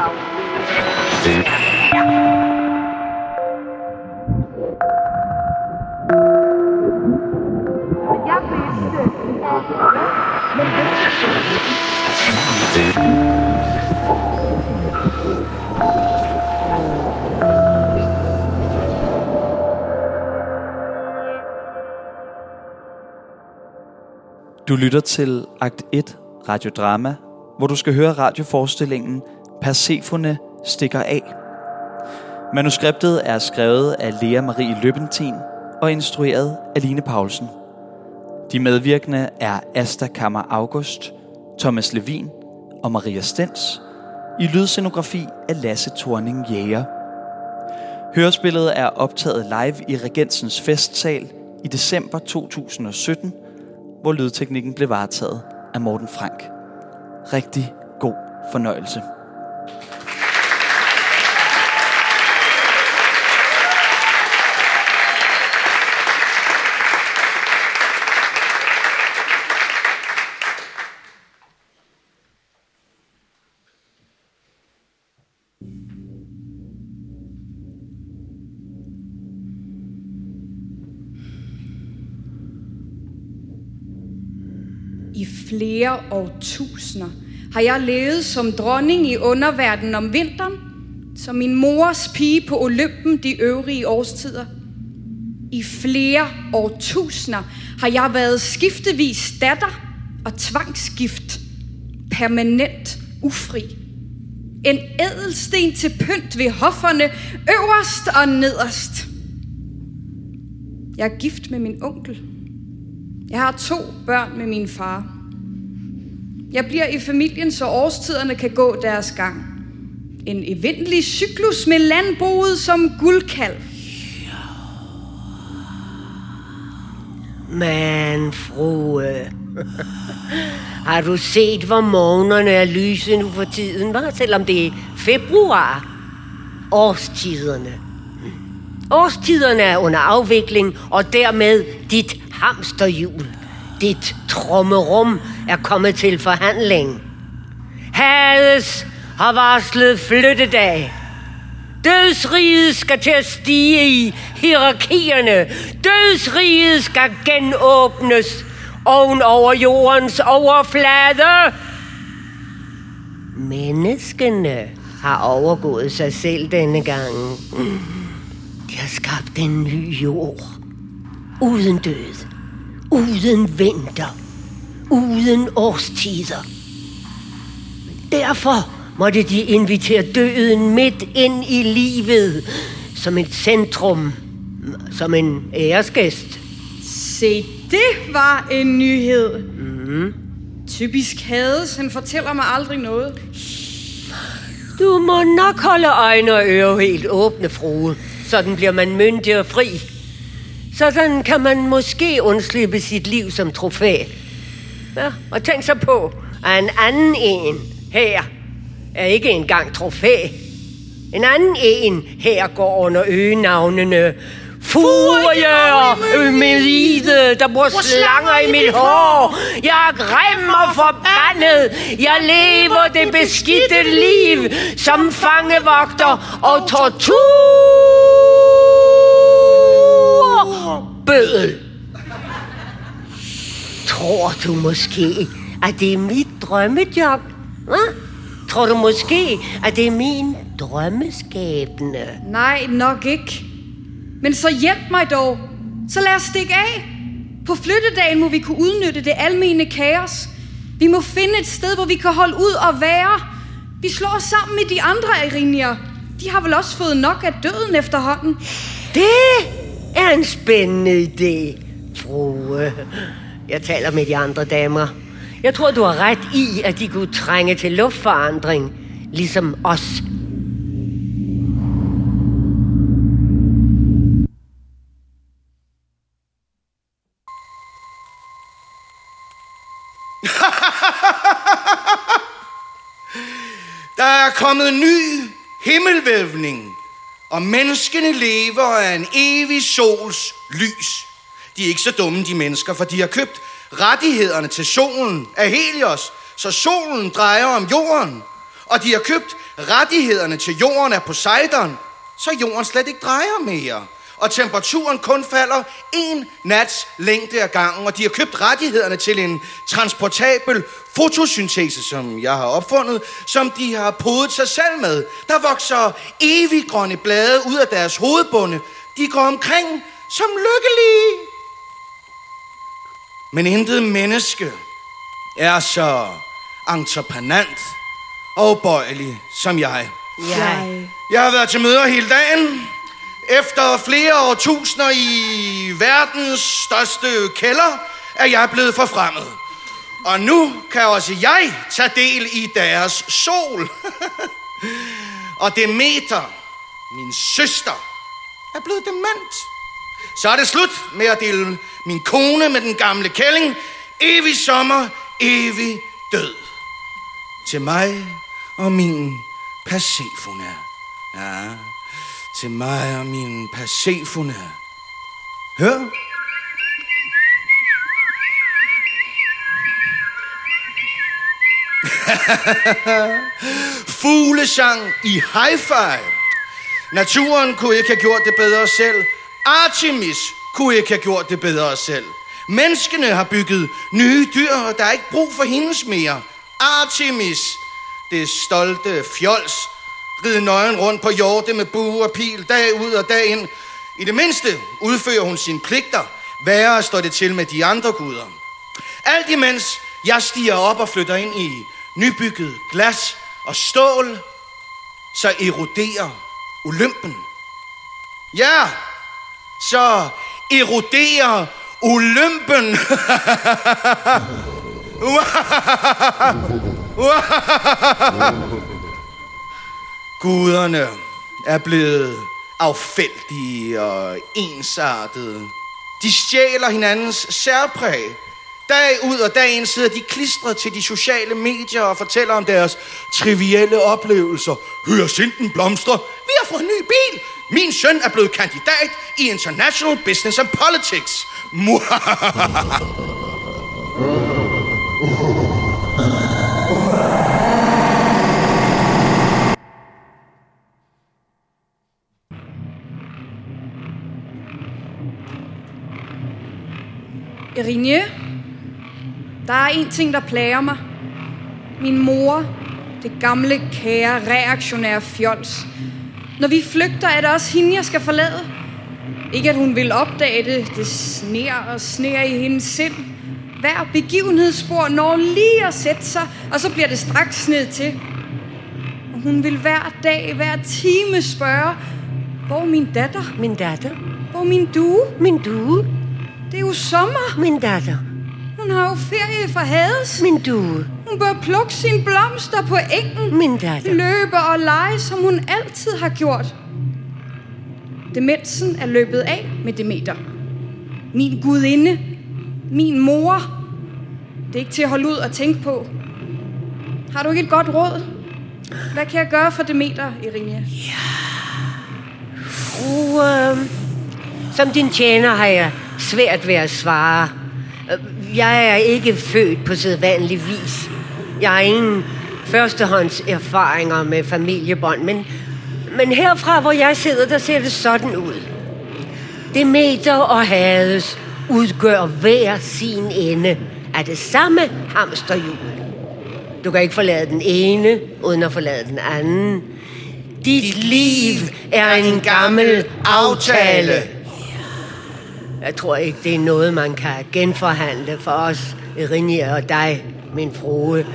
Du lytter til Akt 1 Radiodrama, hvor du skal høre radioforestillingen Persefone stikker af. Manuskriptet er skrevet af Lea Marie Løbentin og instrueret af Line Paulsen. De medvirkende er Asta Kammer August, Thomas Levin og Maria Stens i lydscenografi af Lasse Thorning Jæger. Hørespillet er optaget live i Regensens Festsal i december 2017, hvor lydteknikken blev varetaget af Morten Frank. Rigtig god fornøjelse. I flere årtusinder har jeg levet som dronning i underverdenen om vinteren, som min mors pige på Olympen de øvrige årstider. I flere årtusinder har jeg været skiftevis datter og tvangsgift, permanent ufri. En ædelsten til pynt ved hofferne, øverst og nederst. Jeg er gift med min onkel. Jeg har to børn med min far. Jeg bliver i familien, så årstiderne kan gå deres gang. En eventlig cyklus med landbruget som guldkalv. Men, frue, har du set, hvor morgenerne er lyse nu for tiden, var? Selvom det er februar. Årstiderne. Årstiderne er under afvikling, og dermed dit hamsterhjul. Dit trommerum er kommet til forhandling. Hades har varslet flyttedag. Dødsriget skal til at stige i hierarkierne. Dødsriget skal genåbnes oven over jordens overflade. Menneskene har overgået sig selv denne gang. De har skabt en ny jord. Uden død. Uden vinter. Uden årstider. Derfor måtte de invitere døden midt ind i livet. Som et centrum. Som en æresgæst. Se, det var en nyhed. Mm. Typisk Hades, han fortæller mig aldrig noget. Du må nok holde øjne og ører helt åbne, frue. Sådan bliver man myndig og fri. Sådan kan man måske undslippe sit liv som trofæ. Ja, og tænk så på, at en anden en her er ikke engang trofæ. En anden en her går under øgenavnene Furie og Ømelide, der bor slanger i mit hår. Jeg er grim og forbandet. Jeg lever det beskidte liv som fangevogter og tortur. Bødel. Tror du måske, at det er mit drømmejob? Hva? Tror du måske, at det er min drømmeskæbne? Nej, nok ikke. Men så hjælp mig dog. Så lad os stikke af. På flyttedagen må vi kunne udnytte det almene kaos. Vi må finde et sted, hvor vi kan holde ud og være. Vi slår os sammen med de andre erinier. De har vel også fået nok af døden efterhånden. Det er en spændende idé, frue. Jeg taler med de andre damer. Jeg tror, du har ret i, at de kunne trænge til luftforandring, ligesom os. Der er kommet ny himmelvævning, og menneskene lever af en evig sols lys. De er ikke så dumme, de mennesker, for de har købt rettighederne til solen af Helios, så solen drejer om jorden. og de har købt rettighederne til jorden af Poseidon, så jorden slet ikke drejer mere. Og temperaturen kun falder en nats længde af gangen, og de har købt rettighederne til en transportabel fotosyntese, som jeg har opfundet, som de har podet sig selv med. Der vokser evig grønne blade ud af deres hovedbunde. De går omkring som lykkelige. Men intet menneske er så entreprenant og bøjelig som jeg. Jeg. Jeg har været til møder hele dagen. Efter flere årtusinder i verdens største kælder, er jeg blevet forfremmet. Og nu kan også jeg tage del i deres sol. og Demeter, min søster, er blevet dement. Så er det slut med at dele min kone med den gamle kælling. Evig sommer, evig død. Til mig og min Persefone. Ja, til mig og min Persefone. Hør. Fuglesang i hi-fi. Naturen kunne ikke have gjort det bedre selv. Artemis kunne ikke have gjort det bedre selv. Menneskene har bygget nye dyr, og der er ikke brug for hendes mere. Artemis, det stolte fjols, ride nøgen rundt på jorde med bue og pil, dag ud og dag ind. I det mindste udfører hun sine pligter. Værre står det til med de andre guder. Alt imens jeg stiger op og flytter ind i nybygget glas og stål, så eroderer Olympen. Ja, så eroderer Olympen. Guderne er blevet affældige og ensartede. De stjæler hinandens særpræg. Dag ud og dag ind sidder de klistret til de sociale medier og fortæller om deres trivielle oplevelser. Hør sinden blomstre. Vi har fået en ny bil. Min søn er blevet kandidat i International Business and Politics. Erinje, der er en ting, der plager mig. Min mor, det gamle, kære, reaktionære fjols. Når vi flygter, er det også hende, jeg skal forlade. Ikke at hun vil opdage det. Det sner og sner i hendes sind. Hver begivenhedsspor når lige at sætte sig, og så bliver det straks ned til. Og hun vil hver dag, hver time spørge, hvor min datter? Min datter. Hvor min due? Min due. Det er jo sommer. Min datter. Hun har jo ferie fra Hades. Min due. Hun bør plukke sine blomster på engen. Min datter. Løbe og lege, som hun altid har gjort. Demensen er løbet af med Demeter. Min gudinde. Min mor. Det er ikke til at holde ud og tænke på. Har du ikke et godt råd? Hvad kan jeg gøre for Demeter, Irinia? Fru, øh, som din tjener har jeg svært ved at svare. Jeg er ikke født på sædvanlig vis. Jeg har ingen førstehånds erfaringer med familiebånd, men, men herfra, hvor jeg sidder, der ser det sådan ud. Demeter og Hades udgør hver sin ende af det samme hamsterhjul. Du kan ikke forlade den ene, uden at forlade den anden. Dit liv er en gammel aftale. Jeg tror ikke, det er noget, man kan genforhandle for os, Irinia og dig, min frue.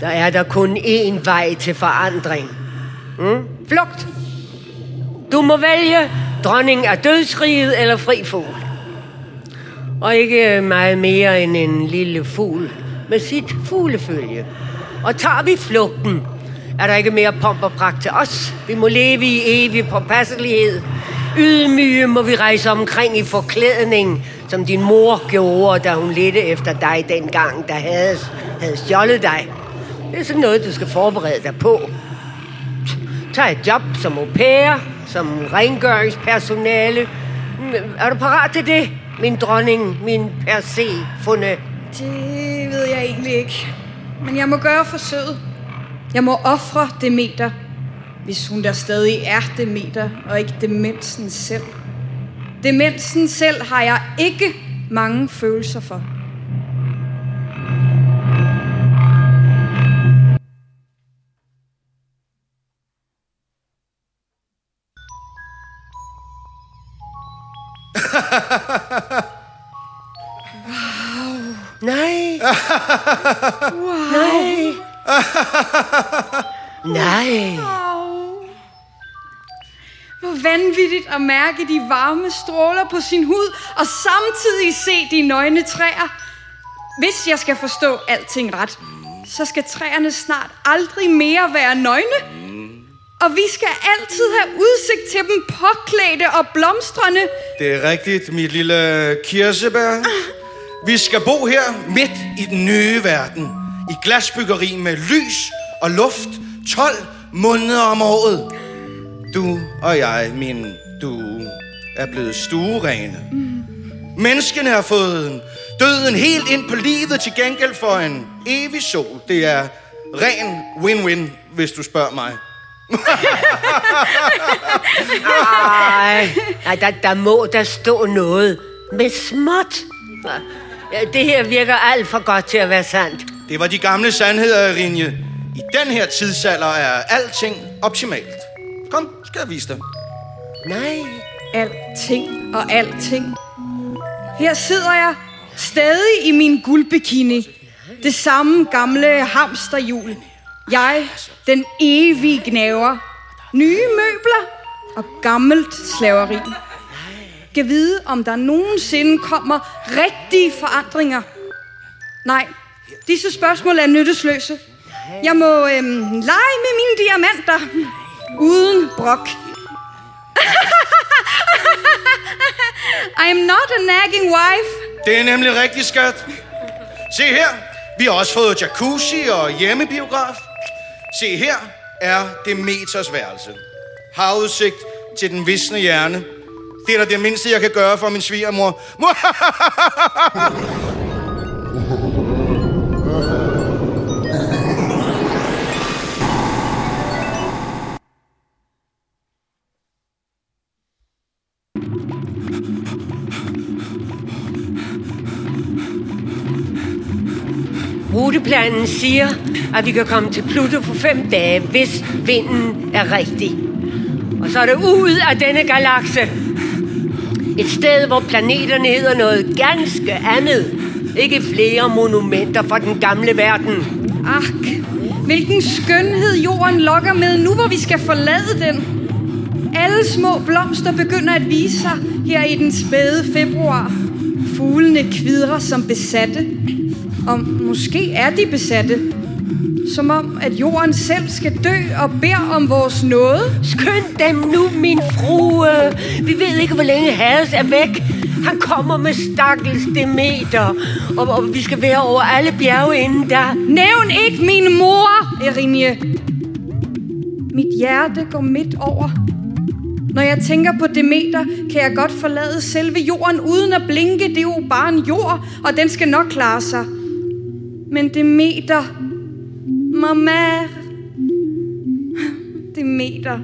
Der er der kun én vej til forandring. Mm? Flugt! Du må vælge dronning af dødsriget eller fri fugl. Og ikke meget mere end en lille fugl med sit fuglefølge. Og tager vi flugten, er der ikke mere pomp og pragt til os. Vi må leve i evig påpasselighed. Ydmyge må vi rejse omkring i forklædning, som din mor gjorde, da hun ledte efter dig dengang, der havde, havde stjålet dig. Det er sådan noget, du skal forberede dig på. Tag et job som au pair, som rengøringspersonale. Mm, er du parat til det, min dronning, min Persefone? Det ved jeg egentlig ikke. Men jeg må gøre forsøget. Jeg må ofre Demeter, hvis hun der stadig er Demeter, og ikke demensen selv. Demensen selv har jeg ikke mange følelser for. Nej. Nej. Nej. Hvor vanvittigt at mærke de varme stråler på sin hud, og samtidig se de nøgne træer. Hvis jeg skal forstå alting ret, så skal træerne snart aldrig mere være nøgne. Og vi skal altid have udsigt til dem påklædte og blomstrende. Det er rigtigt, mit lille kirsebær. Vi skal bo her midt i den nye verden. I glasbyggeri med lys og luft 12 måneder om året. Du og jeg, min du, er blevet stuerene. Menneskene har fået døden helt ind på livet til gengæld for en evig sol. Det er ren win-win, hvis du spørger mig. Ej, Ej der, der må der stå noget med småt. Ja, det her virker alt for godt til at være sandt. Det var de gamle sandheder, Rinje. I den her tidsalder er alting optimalt. Kom, skal jeg vise dig. Nej. Alting og alting. Her sidder jeg stadig i min guldbikini. Det samme gamle hamsterhjul. Jeg, den evige gnaver. Nye møbler og gammelt slaveri. Kan vide, om der nogensinde kommer rigtige forandringer. Nej, disse spørgsmål er nyttesløse. Jeg må øhm, lege med mine diamanter. Uden brok. I'm not a nagging wife. Det er nemlig rigtig skat. Se her, vi har også fået jacuzzi og hjemmebiograf. Se her er Demeters værelse. Har udsigt til den visne hjerne. Det er da det mindste, jeg kan gøre for min svigermor. Ruteplanen siger, at vi kan komme til Pluto på fem dage, hvis vinden er rigtig. Og så er det ud af denne galakse. Et sted, hvor planeterne hedder noget ganske andet. Ikke flere monumenter fra den gamle verden. Ak, hvilken skønhed jorden lokker med nu, hvor vi skal forlade den. Alle små blomster begynder at vise sig her i den spæde februar. Fuglene kvidrer som besatte. Og måske er de besatte. Som om, at jorden selv skal dø og beder om vores nåde. Skynd dem nu, min frue. Vi ved ikke, hvor længe Hades er væk. Han kommer med stakkels Demeter. Og, og vi skal være over alle bjerge inden der. Nævn ikke min mor, Erinje. Mit hjerte går midt over. Når jeg tænker på Demeter, kan jeg godt forlade selve jorden uden at blinke. Det er jo bare en jord, og den skal nok klare sig. Men Demeter, mamma, Demeter,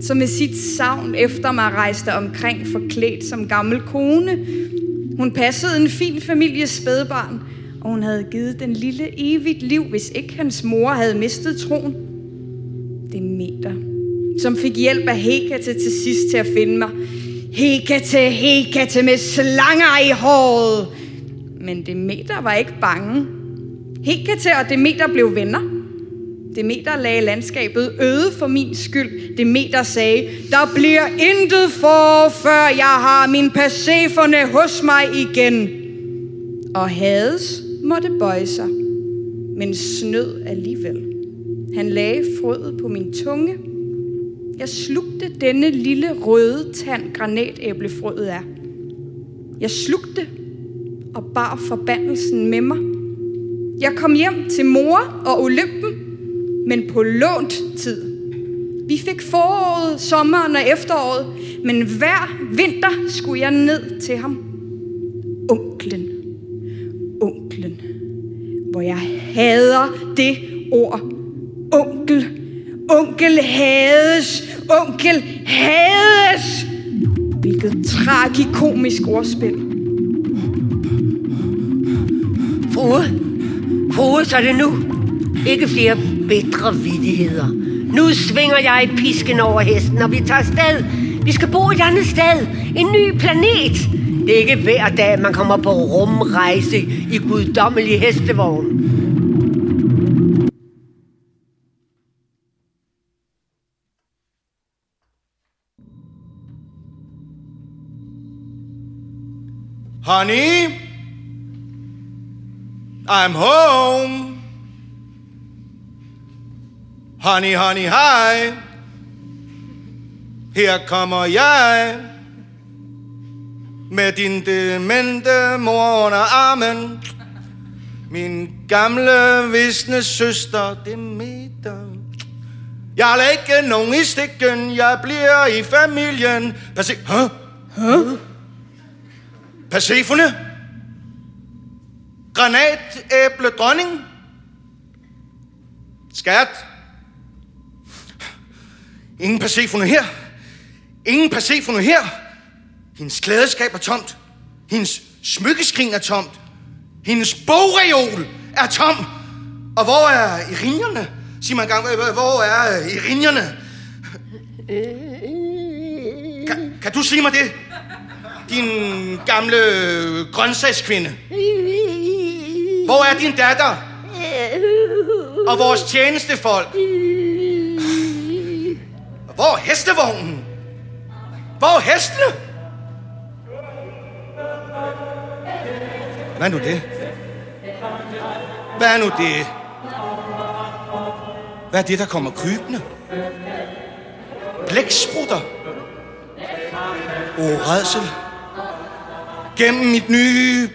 som med sit savn efter mig rejste omkring forklædt som gammel kone. Hun passede en fin families spædbarn, og hun havde givet den lille evigt liv, hvis ikke hans mor havde mistet troen. Demeter, som fik hjælp af Hekate til sidst til at finde mig. Hekate, Hekate med slanger i håret. Men Demeter var ikke bange. Hekate og Demeter blev venner. Demeter lagde landskabet øde for min skyld. Demeter sagde, der bliver intet for, før jeg har min Persefone hos mig igen. Og Hades måtte bøje sig, men snød alligevel. Han lagde frøet på min tunge. Jeg slugte denne lille røde tand granatæblefrøet er. Jeg slugte og bar forbandelsen med mig. Jeg kom hjem til mor og Olympen, men på lånt tid. Vi fik foråret, sommeren og efteråret, men hver vinter skulle jeg ned til ham. Onklen. Onklen. Hvor jeg hader det ord. onkel Onkel Hades, onkel Hades. Hvilket tragikomisk ordspil. Frode, frue, så er det nu. Ikke flere bedre vidigheder. Nu svinger jeg pisken over hesten, og vi tager sted. Vi skal bo et andet sted. En ny planet. Det er ikke hver dag, man kommer på rumrejse i guddommelig hestevogn. Honey, I'm home. Honey, honey, hej. Her kommer jeg med din demente mor under armen. Min gamle visne søster Demeter. Jeg lader ikke nogen i stikken, jeg bliver i familien. Perse... Huh? Huh? Persefone? Granatæble dronning? Skat? Ingen Persefone her. Ingen Persefone her. Hendes klædeskab er tomt. Hendes smykkeskrin er tomt. Hendes bogreol er tom. Og hvor er Irinjerne? Sig mig engang, hvor- er Irinjerne? Kan, kan du sige mig det? Din gamle grøntsagskvinde. Hvor er din datter? Og vores tjenestefolk? Hvor er hestevognen? Hvor er hestene? Hvad er nu det? Hvad er nu det? Hvad er det, der kommer krybende? Blæksprutter? Åh, redsel. Gennem mit nye,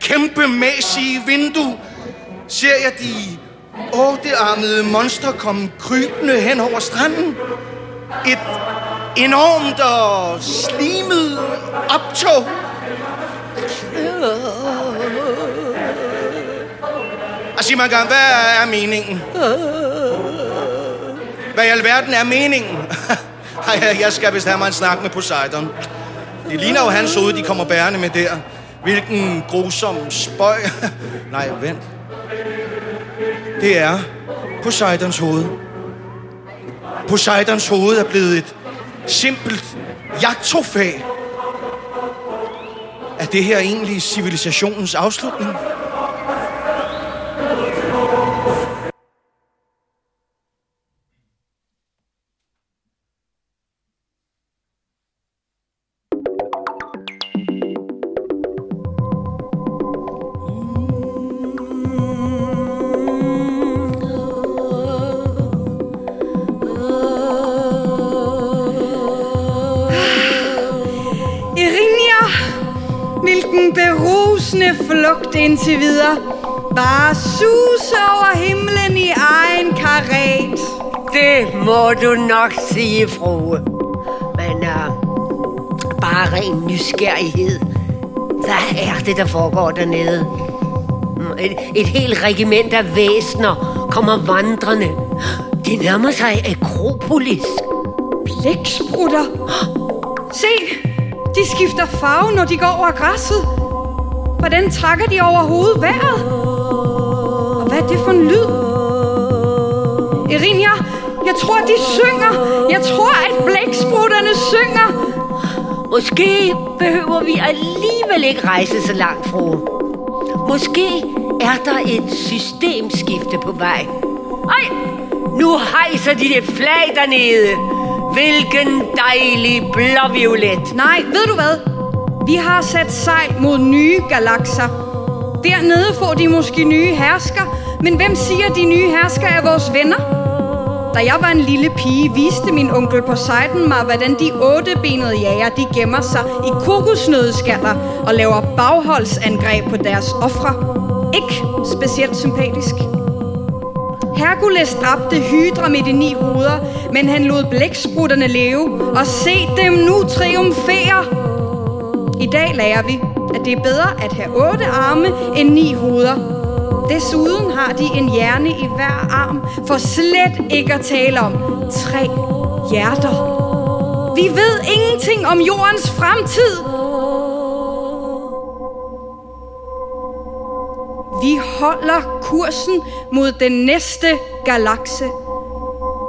kæmpemæssige vindue ser jeg de ottearmede monster komme krybende hen over stranden. Et enormt og slimet optog. Og sig mig engang, hvad er meningen? Hvad i alverden er meningen? Jeg skal vist have mig en snak med Poseidon. Det ligner jo hans hoved, de kommer bærende med der. Hvilken grusom spøj. Nej, vent. Det er Poseidons hoved. Poseidons hoved er blevet et simpelt jagttrofæ. Er det her egentlig civilisationens afslutning? Må du nok sige, frue. Men uh, bare ren nysgerrighed. Hvad er det, der foregår dernede? Mm, et, et helt regiment af væsner kommer vandrende. De nærmer sig Akropolis. Blæksprutter. Se, de skifter farve, når de går over græsset. Hvordan trækker de overhovedet vejret? Og hvad er det for en lyd? Erinia, jeg tror, de synger. Jeg tror, at blæksprutterne synger. Måske behøver vi alligevel ikke rejse så langt, fru. Måske er der et systemskifte på vej. Ej, nu hejser de det flag dernede. Hvilken dejlig blåviolet. Nej, ved du hvad? Vi har sat sejl mod nye galakser. Dernede får de måske nye hersker, men hvem siger, at de nye hersker er vores venner? Da jeg var en lille pige, viste min onkel Poseidon mig, hvordan de ottebenede jager, de gemmer sig i kokosnødskaller og laver bagholdsangreb på deres ofre. Ikke specielt sympatisk. Herkules dræbte Hydra med de ni hoveder, men han lod blæksprutterne leve, og se dem nu triumfere. I dag lærer vi, at det er bedre at have otte arme end ni hoveder. Desuden har de en hjerne i hver arm, for slet ikke at tale om tre hjerter. Vi ved ingenting om jordens fremtid. Vi holder kursen mod den næste galakse.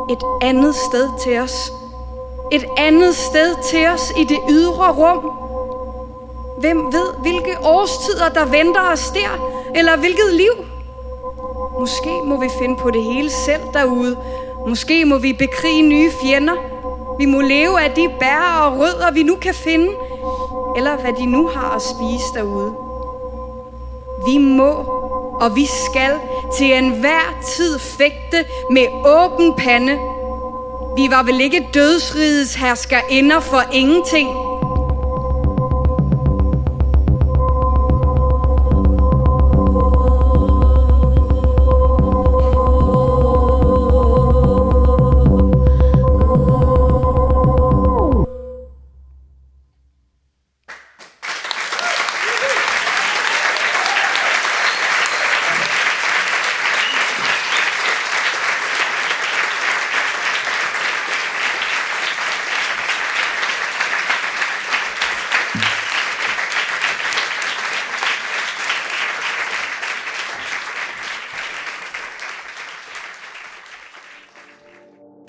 Et andet sted til os. Et andet sted til os i det ydre rum. Hvem ved, hvilke årstider, der venter os der? Eller hvilket liv? Måske må vi finde på det hele selv derude. Måske må vi bekrige nye fjender. Vi må leve af de bær og rødder, vi nu kan finde. Eller hvad de nu har at spise derude. Vi må og vi skal til enhver tid fægte med åben pande. Vi var vel ikke dødsrigets herskerinder for ingenting.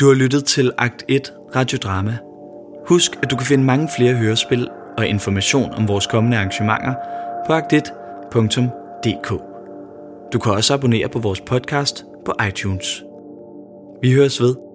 Du har lyttet til Akt 1 Radiodrama. Husk, at du kan finde mange flere hørespil og information om vores kommende arrangementer på akt1.dk. Du kan også abonnere på vores podcast på iTunes. Vi høres ved.